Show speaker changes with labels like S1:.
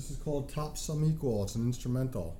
S1: This is called Top Some Equal. It's an instrumental.